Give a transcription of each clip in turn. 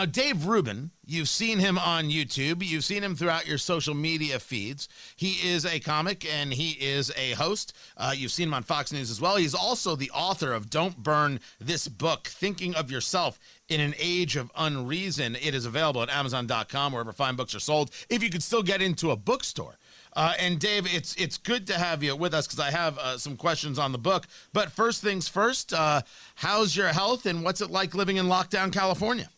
Now, Dave Rubin, you've seen him on YouTube. You've seen him throughout your social media feeds. He is a comic and he is a host. Uh, you've seen him on Fox News as well. He's also the author of Don't Burn This Book Thinking of Yourself in an Age of Unreason. It is available at Amazon.com, wherever fine books are sold, if you could still get into a bookstore. Uh, and Dave, it's it's good to have you with us because I have uh, some questions on the book. But first things first, uh, how's your health and what's it like living in lockdown California?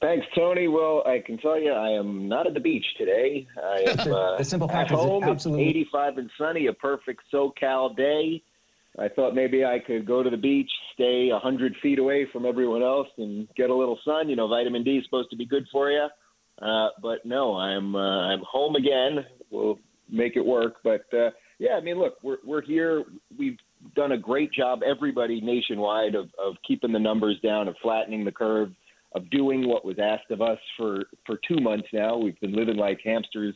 Thanks, Tony. Well, I can tell you, I am not at the beach today. I am uh, the simple fact at is home. absolutely- It's 85 and sunny, a perfect SoCal day. I thought maybe I could go to the beach, stay 100 feet away from everyone else, and get a little sun. You know, vitamin D is supposed to be good for you. Uh, but no, I'm uh, I'm home again. We'll make it work. But uh, yeah, I mean, look, we're we're here. We've done a great job, everybody nationwide, of of keeping the numbers down, of flattening the curve, of doing what was asked of us for for two months now. We've been living like hamsters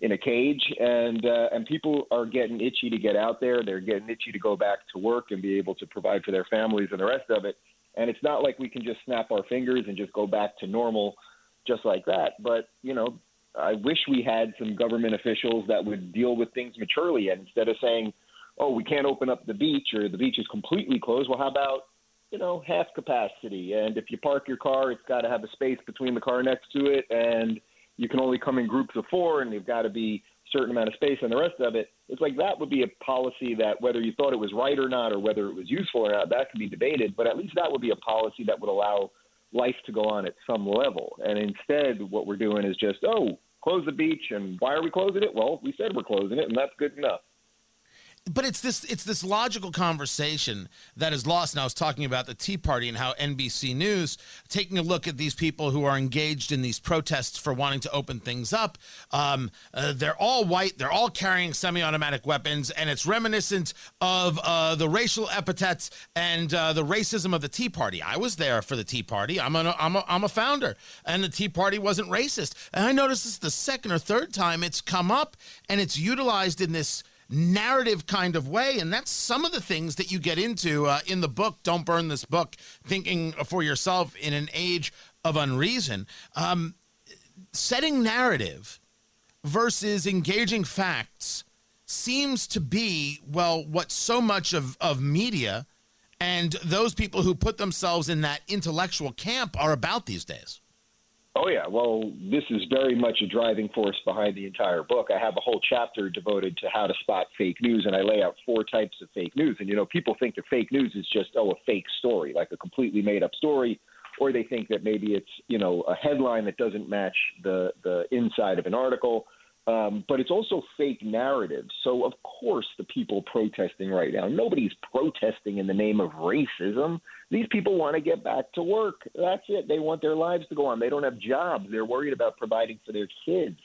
in a cage, and uh, and people are getting itchy to get out there. They're getting itchy to go back to work and be able to provide for their families and the rest of it. And it's not like we can just snap our fingers and just go back to normal just like that. But you know, I wish we had some government officials that would deal with things maturely, and instead of saying, "Oh, we can't open up the beach," or "The beach is completely closed," well, how about you know half capacity? And if you park your car, it's got to have a space between the car next to it, and you can only come in groups of four, and you've got to be a certain amount of space, and the rest of it. It's like that would be a policy that whether you thought it was right or not, or whether it was useful or not, that could be debated. But at least that would be a policy that would allow life to go on at some level. And instead, what we're doing is just, oh, close the beach. And why are we closing it? Well, we said we're closing it, and that's good enough. But it's this it's this logical conversation that is lost. And I was talking about the Tea Party and how NBC News taking a look at these people who are engaged in these protests for wanting to open things up. Um, uh, they're all white. They're all carrying semi-automatic weapons, and it's reminiscent of uh, the racial epithets and uh, the racism of the Tea Party. I was there for the Tea Party. I'm a, I'm a, I'm a founder, and the Tea Party wasn't racist. And I noticed this is the second or third time it's come up, and it's utilized in this narrative kind of way. And that's some of the things that you get into uh, in the book, Don't Burn This Book, Thinking for Yourself in an Age of Unreason. Um, setting narrative versus engaging facts seems to be, well, what so much of, of media and those people who put themselves in that intellectual camp are about these days. Oh yeah, well, this is very much a driving force behind the entire book. I have a whole chapter devoted to how to spot fake news, and I lay out four types of fake news. And you know, people think that fake news is just oh a fake story, like a completely made up story, or they think that maybe it's you know a headline that doesn't match the the inside of an article. Um, but it's also fake narratives. So of course, the people protesting right now, nobody's protesting in the name of racism. These people want to get back to work. That's it. They want their lives to go on. They don't have jobs. They're worried about providing for their kids.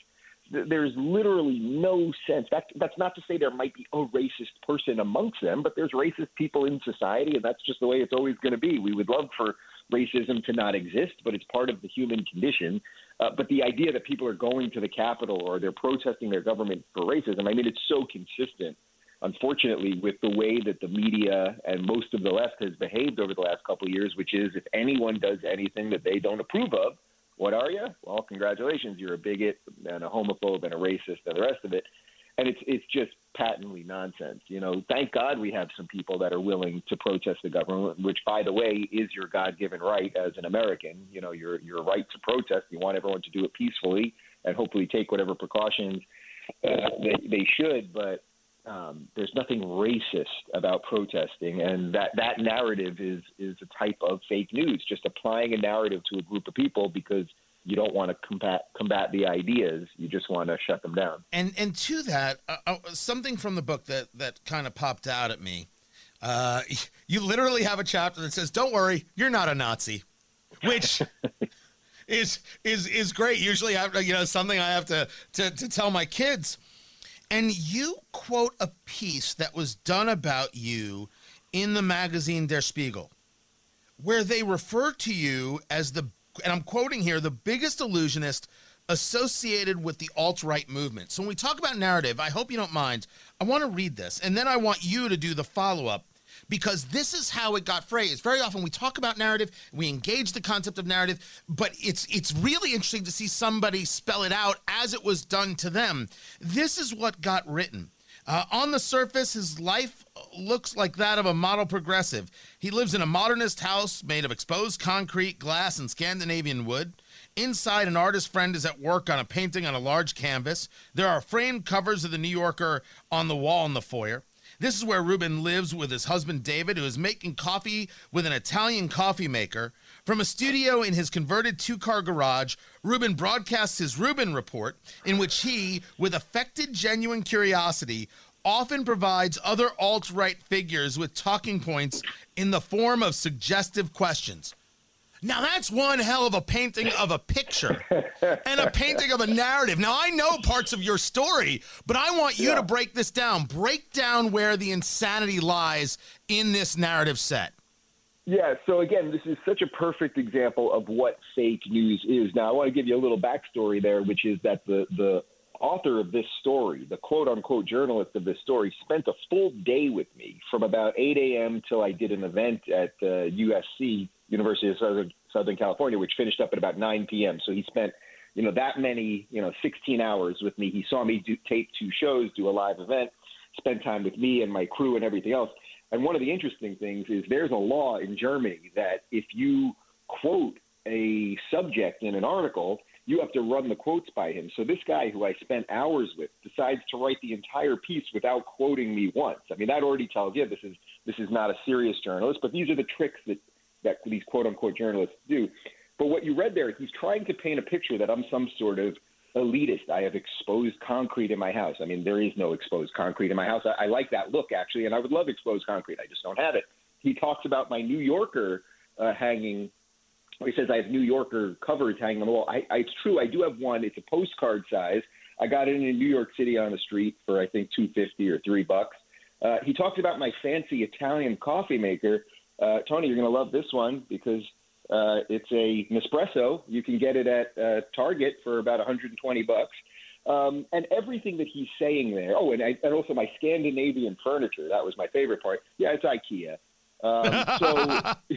There's literally no sense. That, that's not to say there might be a racist person amongst them, but there's racist people in society, and that's just the way it's always going to be. We would love for racism to not exist, but it's part of the human condition. Uh, but the idea that people are going to the Capitol or they're protesting their government for racism, I mean, it's so consistent unfortunately, with the way that the media and most of the left has behaved over the last couple of years, which is if anyone does anything that they don't approve of, what are you? Well, congratulations, you're a bigot and a homophobe and a racist and the rest of it. And it's it's just patently nonsense. You know, thank God we have some people that are willing to protest the government, which, by the way, is your God-given right as an American. You know, your your right to protest. You want everyone to do it peacefully and hopefully take whatever precautions uh, they, they should. But um, there's nothing racist about protesting, and that that narrative is is a type of fake news, just applying a narrative to a group of people because you don't want to combat combat the ideas, you just want to shut them down. And and to that, uh, uh, something from the book that that kind of popped out at me. Uh, you literally have a chapter that says, "Don't worry, you're not a Nazi," which is is is great. Usually, I, you know, something I have to, to to tell my kids. And you quote a piece that was done about you in the magazine Der Spiegel, where they refer to you as the, and I'm quoting here, the biggest illusionist associated with the alt right movement. So when we talk about narrative, I hope you don't mind. I want to read this, and then I want you to do the follow up because this is how it got phrased. Very often we talk about narrative, we engage the concept of narrative, but it's it's really interesting to see somebody spell it out as it was done to them. This is what got written. Uh, on the surface, his life looks like that of a model progressive. He lives in a modernist house made of exposed concrete, glass, and Scandinavian wood. Inside, an artist friend is at work on a painting on a large canvas. There are framed covers of the New Yorker on the wall in the foyer. This is where Rubin lives with his husband David, who is making coffee with an Italian coffee maker. From a studio in his converted two car garage, Rubin broadcasts his Rubin report, in which he, with affected genuine curiosity, often provides other alt right figures with talking points in the form of suggestive questions. Now that's one hell of a painting of a picture and a painting of a narrative. Now I know parts of your story, but I want you yeah. to break this down. Break down where the insanity lies in this narrative set. Yeah, so again, this is such a perfect example of what fake news is. Now, I want to give you a little backstory there, which is that the, the author of this story, the quote unquote journalist of this story, spent a full day with me from about 8 a.m. till I did an event at uh, USC University of Southern, Southern California, which finished up at about 9 p.m. So he spent, you know, that many, you know, 16 hours with me. He saw me do, tape two shows, do a live event, spend time with me and my crew and everything else. And one of the interesting things is there's a law in Germany that if you quote a subject in an article, you have to run the quotes by him. So this guy who I spent hours with decides to write the entire piece without quoting me once. I mean, that already tells you this is this is not a serious journalist, but these are the tricks that that these quote unquote journalists do. But what you read there, he's trying to paint a picture that I'm some sort of elitist. I have exposed concrete in my house. I mean, there is no exposed concrete in my house. I, I like that look actually, and I would love exposed concrete. I just don't have it. He talks about my New Yorker uh, hanging. He says I have New Yorker covers hanging on the wall. I, I, it's true. I do have one. It's a postcard size. I got it in New York City on the street for I think two fifty or three bucks. Uh, he talked about my fancy Italian coffee maker, uh, Tony, you're going to love this one because uh, it's a Nespresso. You can get it at uh, Target for about 120 bucks. Um, and everything that he's saying there. Oh, and, I, and also my Scandinavian furniture. That was my favorite part. Yeah, it's IKEA. Um, so,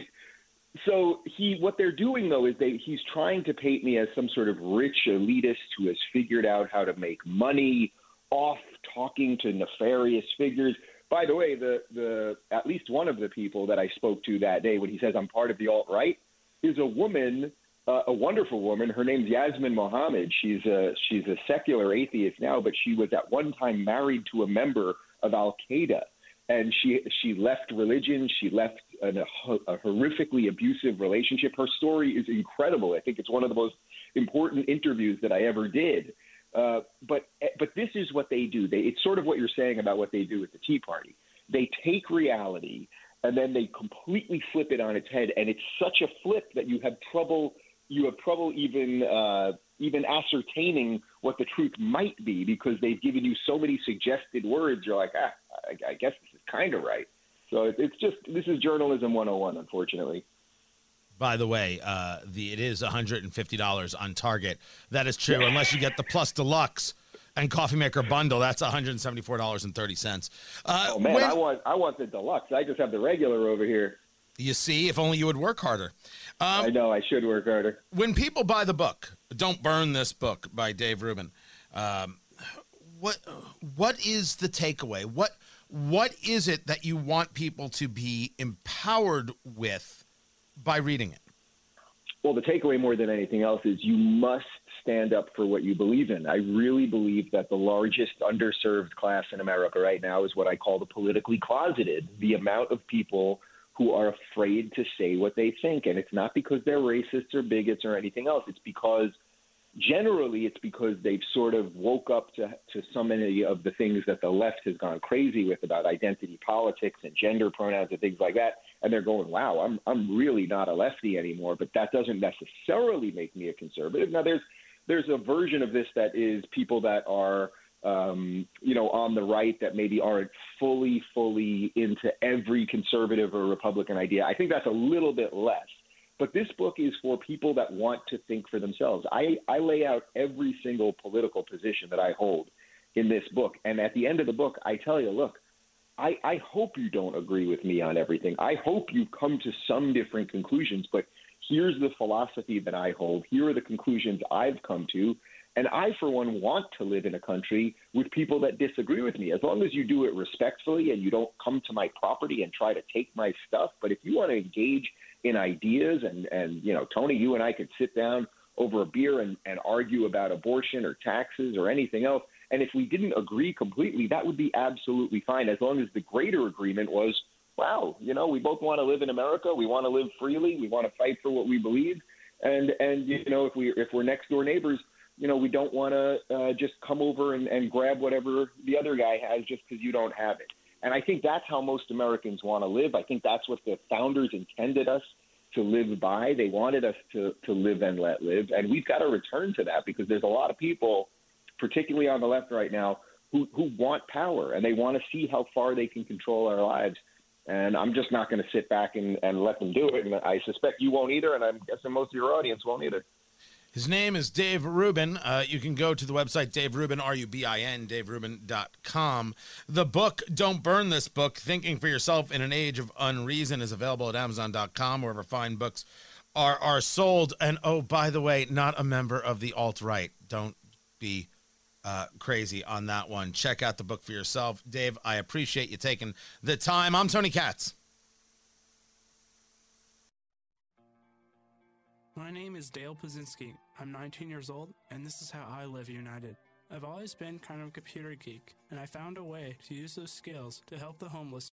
so he what they're doing though is they he's trying to paint me as some sort of rich elitist who has figured out how to make money off talking to nefarious figures by the way, the the at least one of the people that I spoke to that day when he says I'm part of the alt right is a woman, uh, a wonderful woman. Her name's Yasmin Mohammed. She's a she's a secular atheist now, but she was at one time married to a member of Al Qaeda, and she she left religion. She left an, a, a horrifically abusive relationship. Her story is incredible. I think it's one of the most important interviews that I ever did. Uh, but but this is what they do. They, it's sort of what you're saying about what they do with the Tea Party. They take reality and then they completely flip it on its head, and it's such a flip that you have trouble you have trouble even uh, even ascertaining what the truth might be because they've given you so many suggested words. You're like, ah, I, I guess this is kind of right. So it's just this is journalism 101, unfortunately. By the way, uh, the it is $150 on Target. That is true, unless you get the Plus Deluxe and Coffee Maker bundle. That's $174.30. Uh, oh man, when, I want I want the deluxe. I just have the regular over here. You see, if only you would work harder. Um, I know I should work harder. When people buy the book, "Don't Burn This Book" by Dave Rubin, um, what what is the takeaway? What what is it that you want people to be empowered with by reading it? Well, the takeaway more than anything else is you must stand up for what you believe in. I really believe that the largest underserved class in America right now is what I call the politically closeted, the amount of people who are afraid to say what they think. And it's not because they're racists or bigots or anything else, it's because generally it's because they've sort of woke up to, to so many of the things that the left has gone crazy with about identity politics and gender pronouns and things like that. And they're going wow i'm i'm really not a lefty anymore. But that doesn't necessarily make me a conservative. Now there's there's a version of this that is people that are um, you know, on the right that maybe aren't fully, fully into every conservative or Republican idea. I think that's a little bit less. But this book is for people that want to think for themselves. I, I lay out every single political position that I hold in this book. And at the end of the book, I tell you, look, I, I hope you don't agree with me on everything. I hope you come to some different conclusions, but here's the philosophy that I hold. Here are the conclusions I've come to. And I, for one, want to live in a country with people that disagree with me, as long as you do it respectfully and you don't come to my property and try to take my stuff. But if you want to engage in ideas, and, and you know, Tony, you and I could sit down over a beer and, and argue about abortion or taxes or anything else. And if we didn't agree completely, that would be absolutely fine, as long as the greater agreement was, wow, you know, we both want to live in America, we want to live freely, we want to fight for what we believe, and and you know, if we if we're next door neighbors, you know, we don't want to uh, just come over and, and grab whatever the other guy has just because you don't have it. And I think that's how most Americans want to live. I think that's what the founders intended us to live by. They wanted us to, to live and let live. And we've got to return to that because there's a lot of people, particularly on the left right now, who, who want power and they want to see how far they can control our lives. And I'm just not going to sit back and, and let them do it. And I suspect you won't either. And I'm guessing most of your audience won't either. His name is Dave Rubin. Uh, you can go to the website Dave Rubin, R U B I N, daverubin.com. The book, Don't Burn This Book Thinking for Yourself in an Age of Unreason, is available at Amazon.com, wherever fine books are, are sold. And oh, by the way, not a member of the alt right. Don't be uh, crazy on that one. Check out the book for yourself. Dave, I appreciate you taking the time. I'm Tony Katz. My name is Dale Pazinski. I'm 19 years old, and this is how I live united. I've always been kind of a computer geek, and I found a way to use those skills to help the homeless